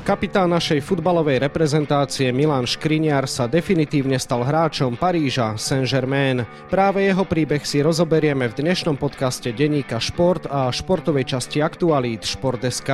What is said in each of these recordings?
Kapitán našej futbalovej reprezentácie Milan Škriniar sa definitívne stal hráčom Paríža Saint-Germain. Práve jeho príbeh si rozoberieme v dnešnom podcaste denníka Šport a športovej časti aktualít Šport.sk.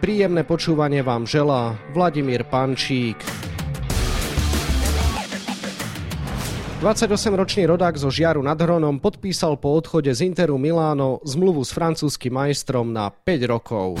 Príjemné počúvanie vám želá Vladimír Pančík. 28-ročný rodák zo Žiaru nad Hronom podpísal po odchode z Interu Miláno zmluvu s francúzským majstrom na 5 rokov.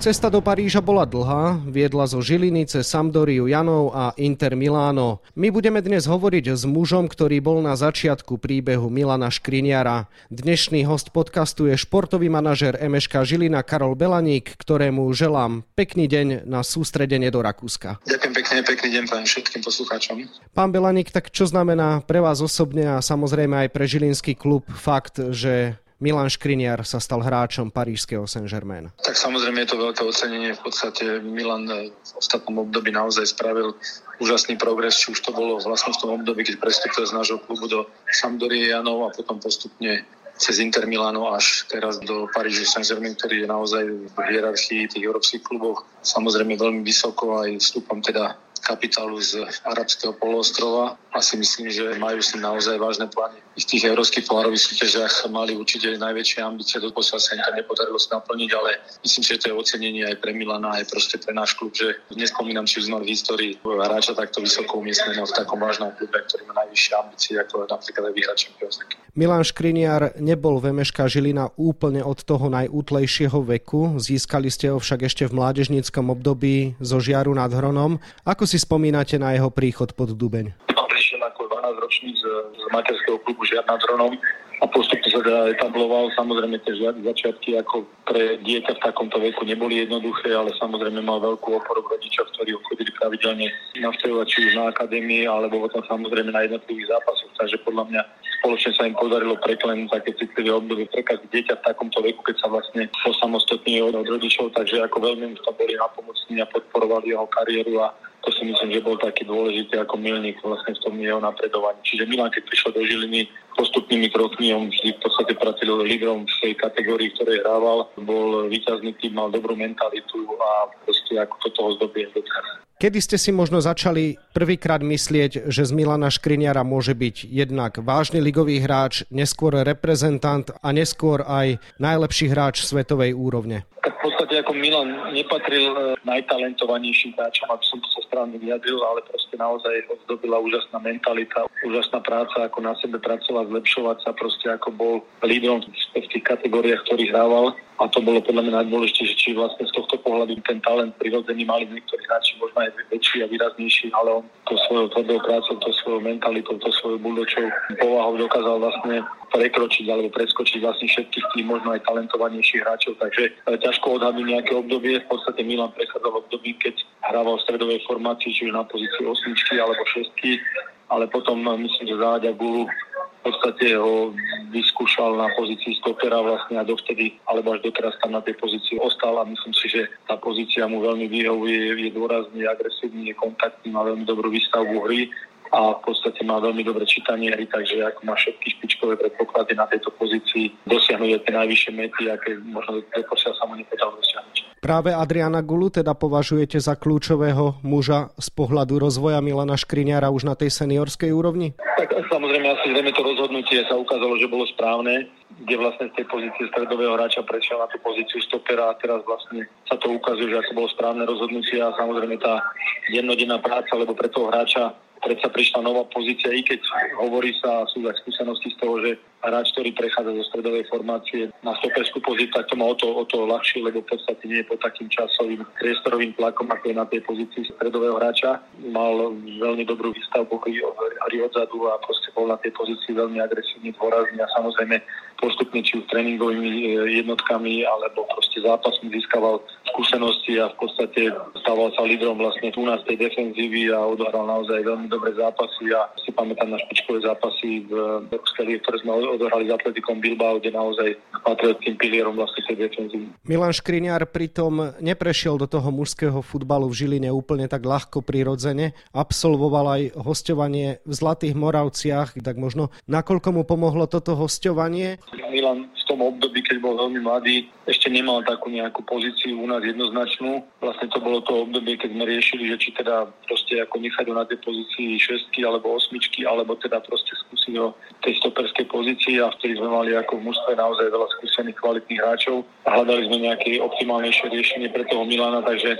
Cesta do Paríža bola dlhá, viedla zo Žiliny cez Sampdoriu Janov a Inter Miláno. My budeme dnes hovoriť s mužom, ktorý bol na začiatku príbehu Milana Škriniara. Dnešný host podcastu je športový manažer MŠK Žilina Karol Belaník, ktorému želám pekný deň na sústredenie do Rakúska. Ďakujem pekne, pekný deň prajem všetkým poslucháčom. Pán Belaník, tak čo znamená pre vás osobne a samozrejme aj pre Žilinský klub fakt, že Milan Škriniar sa stal hráčom parížského Saint-Germain. Tak samozrejme je to veľké ocenenie. V podstate Milan v ostatnom období naozaj spravil úžasný progres, či už to bolo vlastne v tom období, keď prestúpil z nášho klubu do Sampdorie Janov a potom postupne cez Inter Milano až teraz do Parížu Saint-Germain, ktorý je naozaj v hierarchii tých európskych klubov samozrejme veľmi vysoko aj vstupom teda kapitálu z arabského poloostrova a si myslím, že majú si naozaj vážne plány. V tých európskych pohárových súťažiach mali určite najväčšie ambície, doposiaľ sa im to nepodarilo sa naplniť, ale myslím, že to je ocenenie aj pre Milana, aj proste pre náš klub, že nespomínam, či už sme v histórii hráča takto vysoko umiestneného v takom vážnom klube, ktorý má najvyššie ambície, ako napríklad aj vyhrať Champions Milan Škriniar nebol v MŠK Žilina úplne od toho najútlejšieho veku. Získali ste ho však ešte v mládežníckom období zo Žiaru nad Hronom. Ako si spomínate na jeho príchod pod Dubeň? 12-ročný z, z materského klubu Žiar nad Hronom a postupne sa teda etabloval. Samozrejme tie začiatky ako pre dieťa v takomto veku neboli jednoduché, ale samozrejme mal veľkú oporu rodičov, ktorí ho chodili pravidelne navštevovať či už na akadémii, alebo potom samozrejme na jednotlivých zápasoch. Takže podľa mňa spoločne sa im podarilo preklenúť také citlivé obdobie pre každé dieťa v takomto veku, keď sa vlastne osamostatní od, od rodičov, takže ako veľmi mu to boli napomocní a podporovali jeho kariéru a to si myslím, že bol taký dôležitý ako milník vlastne v tom jeho napredovaní. Čiže Milan, keď prišiel do Žiliny postupnými krokmi, on vždy v podstate pracoval lídrom v tej kategórii, ktorej hrával, bol výťazný tým, mal dobrú mentalitu a proste ako to toho zdobie doteraz. Kedy ste si možno začali prvýkrát myslieť, že z Milana Škriniara môže byť jednak vážny ligový hráč, neskôr reprezentant a neskôr aj najlepší hráč svetovej úrovne? Tak podstate ako Milan nepatril e, najtalentovanejším hráčom, aby som to sa správne vyjadril, ale proste naozaj ho úžasná mentalita, úžasná práca, ako na sebe pracovať, zlepšovať sa, proste ako bol lídrom v tých kategóriách, ktorých hrával. A to bolo podľa mňa najdôležitejšie, či vlastne z tohto pohľadu ten talent prirodzený mali niektorí hráči možno aj väčší a výraznejší, ale on to svojou tvrdou prácou, to svojou mentalitou, to svojou buldočou povahou dokázal vlastne prekročiť alebo preskočiť vlastne všetkých tých možno aj talentovanejších hráčov. Takže e, ťažko odhadnúť nejaké obdobie. V podstate Milan prechádzal období, keď hrával v stredovej formácii, čiže na pozícii osmičky alebo šestky, ale potom e, myslím, že záďa Gulu v podstate ho vyskúšal na pozícii stopera vlastne a dovtedy, alebo až doteraz tam na tej pozícii ostal a myslím si, že tá pozícia mu veľmi vyhovuje, je dôrazný, agresívny, je kontaktný, má veľmi dobrú výstavbu hry a v podstate má veľmi dobré čítanie hry, takže ako má všetky špičkové predpoklady na tejto pozícii, dosiahnuť tie najvyššie mety, aké možno doposiaľ sa mu nepodarilo dosiahnuť. Práve Adriana Gulu teda považujete za kľúčového muža z pohľadu rozvoja Milana Škriniara už na tej seniorskej úrovni? Tak samozrejme asi zrejme to rozhodnutie sa ukázalo, že bolo správne, kde vlastne z tej pozície stredového hráča prešiel na tú pozíciu stopera a teraz vlastne sa to ukazuje, že ako bolo správne rozhodnutie a samozrejme tá jednodenná práca, lebo pre toho hráča predsa prišla nová pozícia, i keď hovorí sa, sú aj skúsenosti z toho, že hráč, ktorý prechádza zo stredovej formácie na stoperskú pozíciu, tak to má o to, o to ľahšie, lebo v podstate nie je pod takým časovým priestorovým tlakom, ako je na tej pozícii stredového hráča. Mal veľmi dobrú výstavbu hry odzadu a proste bol na tej pozícii veľmi agresívny, dôrazný a samozrejme postupne či už tréningovými e, jednotkami alebo proste zápasmi získaval skúsenosti a v podstate stával sa lídrom vlastne 12. defenzívy a odohral naozaj veľmi dobré zápasy a si pamätám na špičkové zápasy v Európskej ktoré sme odohrali s Atletikom Bilbao, kde naozaj patril tým pilierom vlastne tej defenzívy. Milan Škriňar pritom neprešiel do toho mužského futbalu v Žiline úplne tak ľahko prirodzene. Absolvoval aj hostovanie v Zlatých Moravciach, tak možno nakoľko mu pomohlo toto hostovanie? Milan tom období, keď bol veľmi mladý, ešte nemal takú nejakú pozíciu u nás jednoznačnú. Vlastne to bolo to obdobie, keď sme riešili, že či teda proste ako nechať ho na tej pozícii šestky alebo osmičky, alebo teda proste skúsiť ho tej stoperskej pozícii a vtedy sme mali ako v mužstve naozaj veľa skúsených kvalitných hráčov a hľadali sme nejaké optimálnejšie riešenie pre toho Milana, takže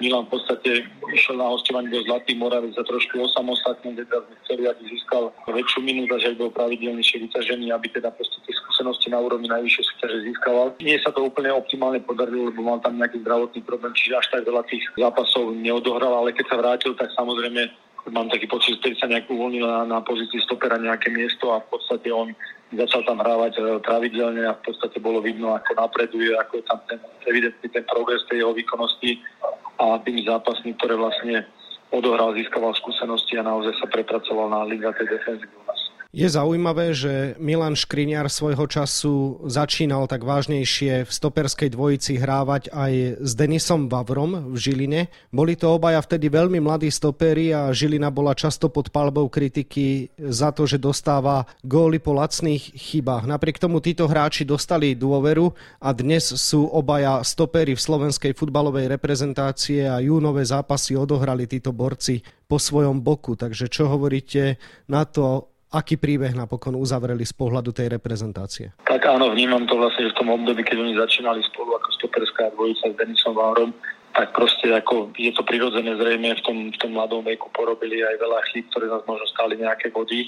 Milan v podstate išiel na hostovanie do Zlatý Moravec za trošku osamostatný, teda sme chceli, aby získal väčšiu minútu, že bol pravidelnejšie vyťažený, aby teda proste tie skúsenosti na úrovni najvyššej súťaže získaval. Nie sa to úplne optimálne podarilo, lebo mal tam nejaký zdravotný problém, čiže až tak veľa tých zápasov neodohral, ale keď sa vrátil, tak samozrejme mám taký pocit, že sa nejak uvoľnil na, na pozícii stopera nejaké miesto a v podstate on začal tam hrávať e, pravidelne a v podstate bolo vidno, ako napreduje, ako je tam ten evidentný ten progres tej jeho výkonnosti a tými zápasmi, ktoré vlastne odohral, získaval skúsenosti a naozaj sa prepracoval na liga tej defenzívy. Je zaujímavé, že Milan Škriňar svojho času začínal tak vážnejšie v stoperskej dvojici hrávať aj s Denisom Vavrom v Žiline. Boli to obaja vtedy veľmi mladí stoperi a Žilina bola často pod palbou kritiky za to, že dostáva góly po lacných chybách. Napriek tomu títo hráči dostali dôveru a dnes sú obaja stopery v slovenskej futbalovej reprezentácie a júnové zápasy odohrali títo borci po svojom boku. Takže čo hovoríte na to, aký príbeh napokon uzavreli z pohľadu tej reprezentácie? Tak áno, vnímam to vlastne v tom období, keď oni začínali spolu ako stoperská dvojica s Denisom Várom, tak proste ako je to prirodzené zrejme v tom, v tom mladom veku porobili aj veľa chýb, ktoré nás možno stáli nejaké body,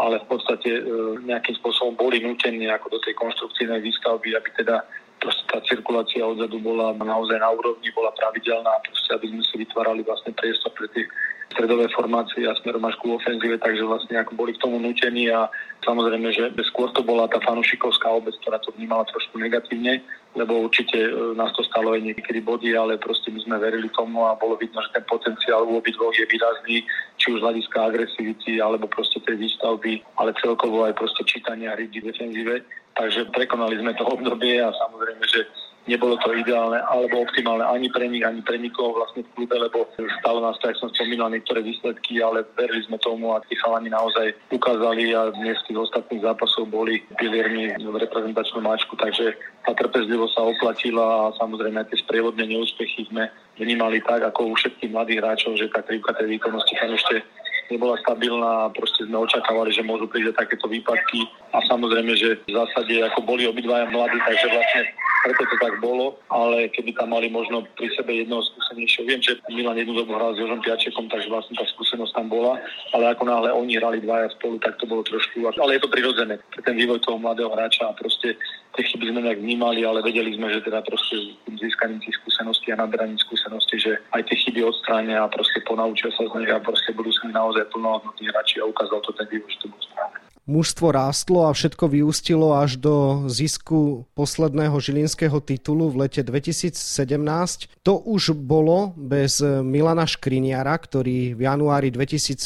ale v podstate e, nejakým spôsobom boli nutení ako do tej konštruktívnej výstavby, aby teda proste tá cirkulácia odzadu bola naozaj na úrovni, bola pravidelná, proste aby sme si vytvárali vlastne priestor pre tých stredové formácie a smerom až ku ofenzíve, takže vlastne ako boli k tomu nutení a samozrejme, že skôr to bola tá fanušikovská obec, ktorá to vnímala trošku negatívne, lebo určite e, nás to stalo aj niekedy body, ale proste my sme verili tomu a bolo vidno, že ten potenciál u obidvoch je výrazný, či už z hľadiska agresivity alebo proste tej výstavby, ale celkovo aj proste čítania hry v defenzíve. Takže prekonali sme to obdobie a samozrejme, že nebolo to ideálne alebo optimálne ani pre nich, ani pre nikoho vlastne v klube, lebo stalo nás to, som spomínal, niektoré výsledky, ale verili sme tomu a tí chalani naozaj ukázali a dnes tých ostatných zápasov boli piliermi v reprezentačnom máčku, takže tá trpezlivosť sa oplatila a samozrejme tie sprievodné neúspechy sme vnímali tak, ako u všetkých mladých hráčov, že tá krivka tej výkonnosti tam ešte nebola stabilná a proste sme očakávali, že môžu prísť takéto výpadky. A samozrejme, že v zásade ako boli obidvaja mladí, takže vlastne preto to tak bolo, ale keby tam mali možno pri sebe jednoho skúsenejšieho. Viem, že Milan jednu dobu hral s Jožom Piačekom, takže vlastne tá skúsenosť tam bola, ale ako náhle oni hrali dvaja spolu, tak to bolo trošku, ale je to prirodzené pre ten vývoj toho mladého hráča a proste tie chyby sme nejak vnímali, ale vedeli sme, že teda proste získaním tých skúseností a naberaním skúseností, že aj tie chyby odstránia a proste ponaučia sa z nich a proste budú s nimi naozaj plnohodnotní hráči a ukázal to ten vývoj, že to bolo mužstvo rástlo a všetko vyústilo až do zisku posledného žilinského titulu v lete 2017. To už bolo bez Milana Škriniara, ktorý v januári 2016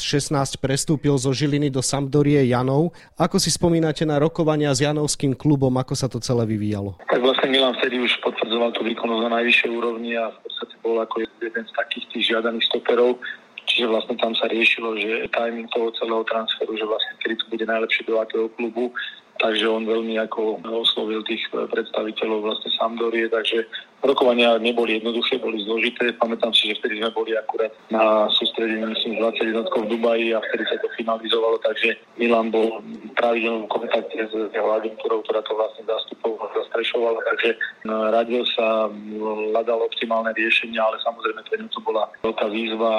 prestúpil zo Žiliny do Sampdorie Janov. Ako si spomínate na rokovania s Janovským klubom, ako sa to celé vyvíjalo? Tak vlastne Milan vtedy už potvrdzoval tú výkonnosť na najvyššej úrovni a v podstate bol ako jeden z takých tých žiadaných stoperov Čiže vlastne tam sa riešilo, že timing toho celého transferu, že vlastne kedy to bude najlepšie do akého klubu, takže on veľmi ako oslovil tých predstaviteľov vlastne Sampdorie, takže rokovania neboli jednoduché, boli zložité. Pamätám si, že vtedy sme boli akurát na sústredení, myslím, 20 jednotkov v Dubaji a vtedy sa to finalizovalo, takže Milan bol pravidelnom kontakte s jeho agentúrou, ktorá to vlastne zastupovala, zastrešovala, takže no, radil sa, hľadal optimálne riešenia, ale samozrejme pre ňu to bola veľká výzva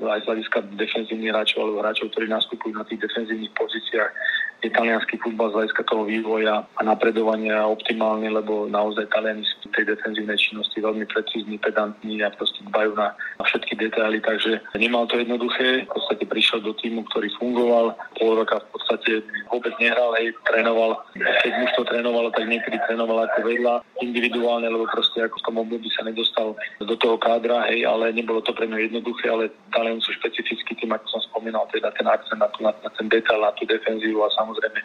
aj z hľadiska defenzívnych hráčov alebo hráčov, ktorí nastupujú na tých defenzívnych pozíciách je talianský futbal z hľadiska toho vývoja a napredovania optimálny, lebo naozaj Taliani sú tej defenzívnej činnosti veľmi precízni, pedantní a proste dbajú na, všetky detaily, takže nemal to jednoduché. V podstate prišiel do týmu, ktorý fungoval, pol roka v podstate vôbec nehral, hej, trénoval. Keď už to trénovalo, tak niekedy trénoval ako vedľa individuálne, lebo proste ako v tom období sa nedostal do toho kádra, hej, ale nebolo to pre mňa jednoduché, ale Taliani sú špecifický tým, ako som spomínal, teda ten akcent na, na, na ten detail, na tú defenzívu a samozrejme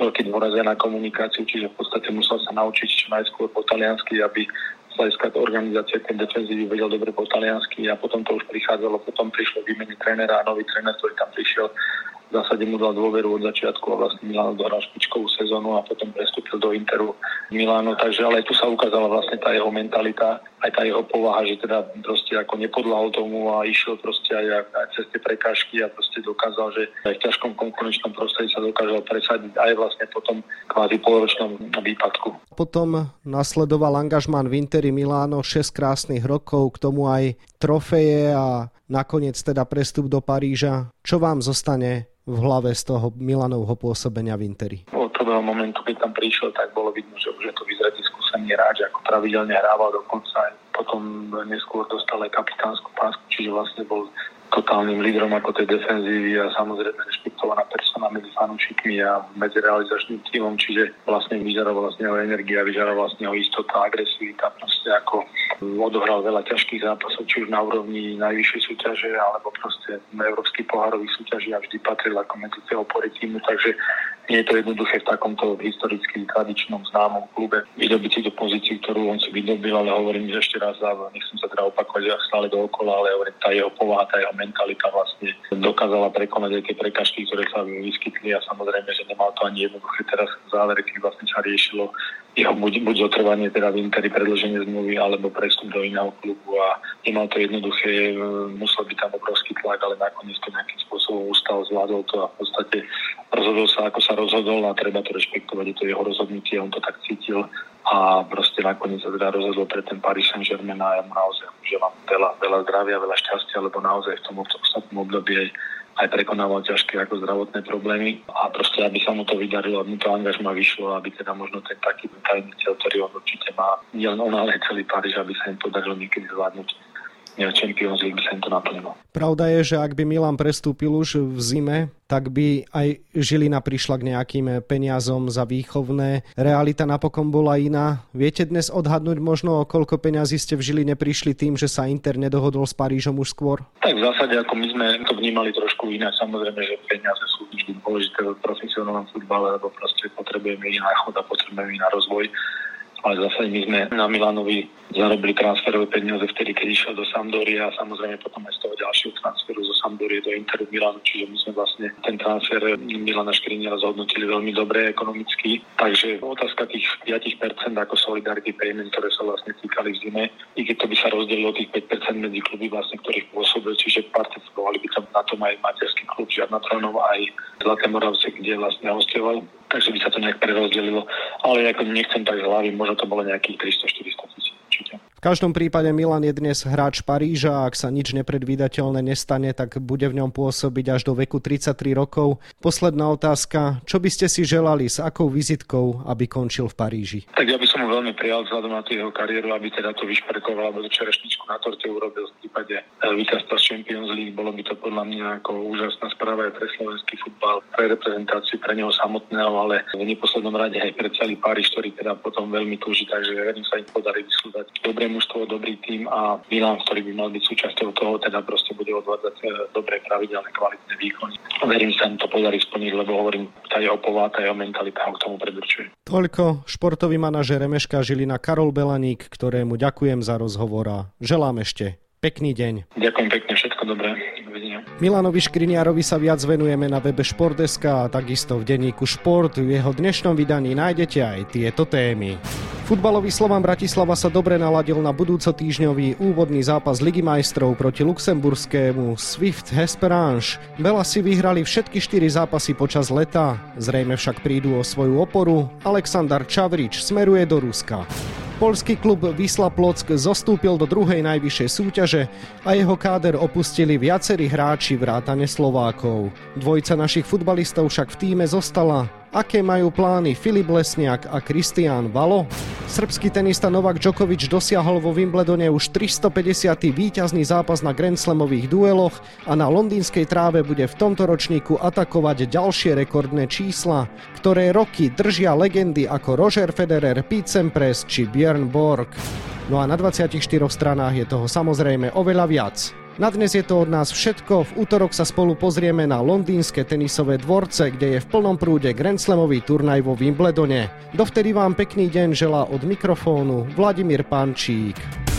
veľký dôraz na komunikáciu, čiže v podstate musel sa naučiť čo najskôr po taliansky, aby hľadiska organizácie ten defenzívy vedel dobre po taliansky a potom to už prichádzalo, potom prišlo výmeny trénera a nový tréner, ktorý tam prišiel, v zásade mu dal dôveru od začiatku a vlastne Milano dohral špičkovú sezónu a potom prestúpil do Interu Milano, takže ale aj tu sa ukázala vlastne tá jeho mentalita, aj tá jeho povaha, že teda proste ako nepodlahol tomu a išiel proste aj, aj cez tie prekážky a proste dokázal, že aj v ťažkom konkurenčnom prostredí sa dokázal presadiť aj vlastne potom kvázi poloročnom výpadku. Potom nasledoval angažmán v Interi Miláno 6 krásnych rokov, k tomu aj trofeje a nakoniec teda prestup do Paríža. Čo vám zostane v hlave z toho Milanovho pôsobenia v Interi? Toho momentu, keď tam prišiel, tak bolo vidno, že už je to vyzretý skúsený hráč, ako pravidelne hrával dokonca aj potom neskôr dostal aj kapitánsku pásku, čiže vlastne bol totálnym lídrom ako tej defenzívy a samozrejme rešpektovaná persona medzi fanúšikmi a medzi realizačným tímom, čiže vlastne vyžarovala vlastne jeho energia, vyžarovala vlastne jeho istota, agresivita, proste ako odohral veľa ťažkých zápasov, či už na úrovni najvyššej súťaže, alebo proste na európsky pohárových súťaží a vždy patril ako medzi tie opory týmu, takže nie je to jednoduché v takomto historicky tradičnom známom klube vydobiť si tú pozíciu, ktorú on si vydobil, ale hovorím, ešte raz, nechcem sa teda opakovať stále dookola, ale hovorím, tá jeho povaha, tá jeho mentalita vlastne dokázala prekonať aj tie prekažky, ktoré sa vyskytli a samozrejme, že nemal to ani jednoduché teraz v keď vlastne sa riešilo jeho buď, buď zotrvanie teda v Interi predloženie zmluvy alebo prestup do iného klubu a nemal to jednoduché, musel byť tam obrovský tlak, ale nakoniec to nejakým spôsobom ustal, zvládol to a v podstate rozhodol sa, ako sa rozhodol a treba to rešpektovať, je to jeho rozhodnutie, on to tak cítil a proste nakoniec sa teda rozhodol pre ten Paris Saint-Germain a ja mu naozaj želám veľa, veľa zdravia, veľa šťastia, lebo naozaj v tom ostatnom období aj prekonával ťažké ako zdravotné problémy. A proste, aby sa mu to vydarilo, aby mu to angažma vyšlo, aby teda možno ten taký tajný cieľ, ktorý on určite má, nielen on, ale celý Paríž, aby sa im podarilo niekedy zvládnuť Champions League im to naplnilo. Pravda je, že ak by Milan prestúpil už v zime, tak by aj Žilina prišla k nejakým peniazom za výchovné. Realita napokon bola iná. Viete dnes odhadnúť možno, o koľko peňazí ste v Žiline prišli tým, že sa Inter nedohodol s Parížom už skôr? Tak v zásade, ako my sme to vnímali trošku inak. Samozrejme, že peniaze sú vždy dôležité v profesionálnom futbale, lebo proste potrebujeme iná chod a potrebujeme iná rozvoj ale zase my sme na Milanovi zarobili transferové peniaze vtedy, keď išiel do Sampdory a samozrejme potom aj z toho ďalšieho transferu zo Sampdory do Interu Milanu, čiže my sme vlastne ten transfer Milana Škriniara zhodnotili veľmi dobre ekonomicky. Takže otázka tých 5% ako solidarity payment, ktoré sa vlastne týkali zime, i keď to by sa rozdelilo tých 5% medzi kluby, vlastne, ktorých pôsobil, čiže participovali by tam na tom aj materský klub Žiadna Trónov, aj Zlaté Moravce, kde vlastne hostoval takže by sa to nejak prerozdelilo. Ale ako nechcem tak z hlavy, možno to bolo nejakých 300-400 tisíc určite. V každom prípade Milan je dnes hráč Paríža a ak sa nič nepredvídateľné nestane, tak bude v ňom pôsobiť až do veku 33 rokov. Posledná otázka, čo by ste si želali, s akou vizitkou, aby končil v Paríži? Tak ja by som mu veľmi prijal vzhľadom na jeho kariéru, aby teda to vyšperkoval, alebo čerešničku na torte urobil v prípade eh, víťazstva Champions League. Bolo by to podľa mňa ako úžasná správa aj pre slovenský futbal, pre reprezentáciu, pre neho samotného, ale v neposlednom rade aj pre celý Paríž, ktorý teda potom veľmi túži, takže verím sa im podarí vyslúdať dobre mužstvo, dobrý tým a Milan, ktorý by mal byť súčasťou toho, teda proste bude odvádzať e, dobré, pravidelné, kvalitné výkony. Verím, sa im to podarí splniť, lebo hovorím, tá jeho pová, tá jeho mentalita ho k tomu predurčuje. Toľko športový manažer Remeška Žilina Karol Belaník, ktorému ďakujem za rozhovor a želám ešte pekný deň. Ďakujem pekne, všetko dobré. Milanovi Škriniarovi sa viac venujeme na webe Športeska a takisto v denníku Šport. V jeho dnešnom vydaní nájdete aj tieto témy. Futbalový Slovan Bratislava sa dobre naladil na budúco týždňový úvodný zápas Ligy majstrov proti luxemburskému Swift Hesperange. Bela si vyhrali všetky 4 zápasy počas leta, zrejme však prídu o svoju oporu. Aleksandar Čavrič smeruje do Ruska. Polský klub Vysla Plock zostúpil do druhej najvyššej súťaže a jeho káder opustili viacerí hráči vrátane Slovákov. Dvojica našich futbalistov však v týme zostala Aké majú plány Filip Lesniak a Kristián Valo? Srbský tenista Novak Djokovic dosiahol vo Wimbledone už 350. víťazný zápas na Grand Slamových dueloch a na londýnskej tráve bude v tomto ročníku atakovať ďalšie rekordné čísla, ktoré roky držia legendy ako Roger Federer, Pete Sampras či Björn Borg. No a na 24 stranách je toho samozrejme oveľa viac. Na dnes je to od nás všetko. V útorok sa spolu pozrieme na londýnske tenisové dvorce, kde je v plnom prúde Grand Slamový turnaj vo Wimbledone. Dovtedy vám pekný deň želá od mikrofónu Vladimír Pančík.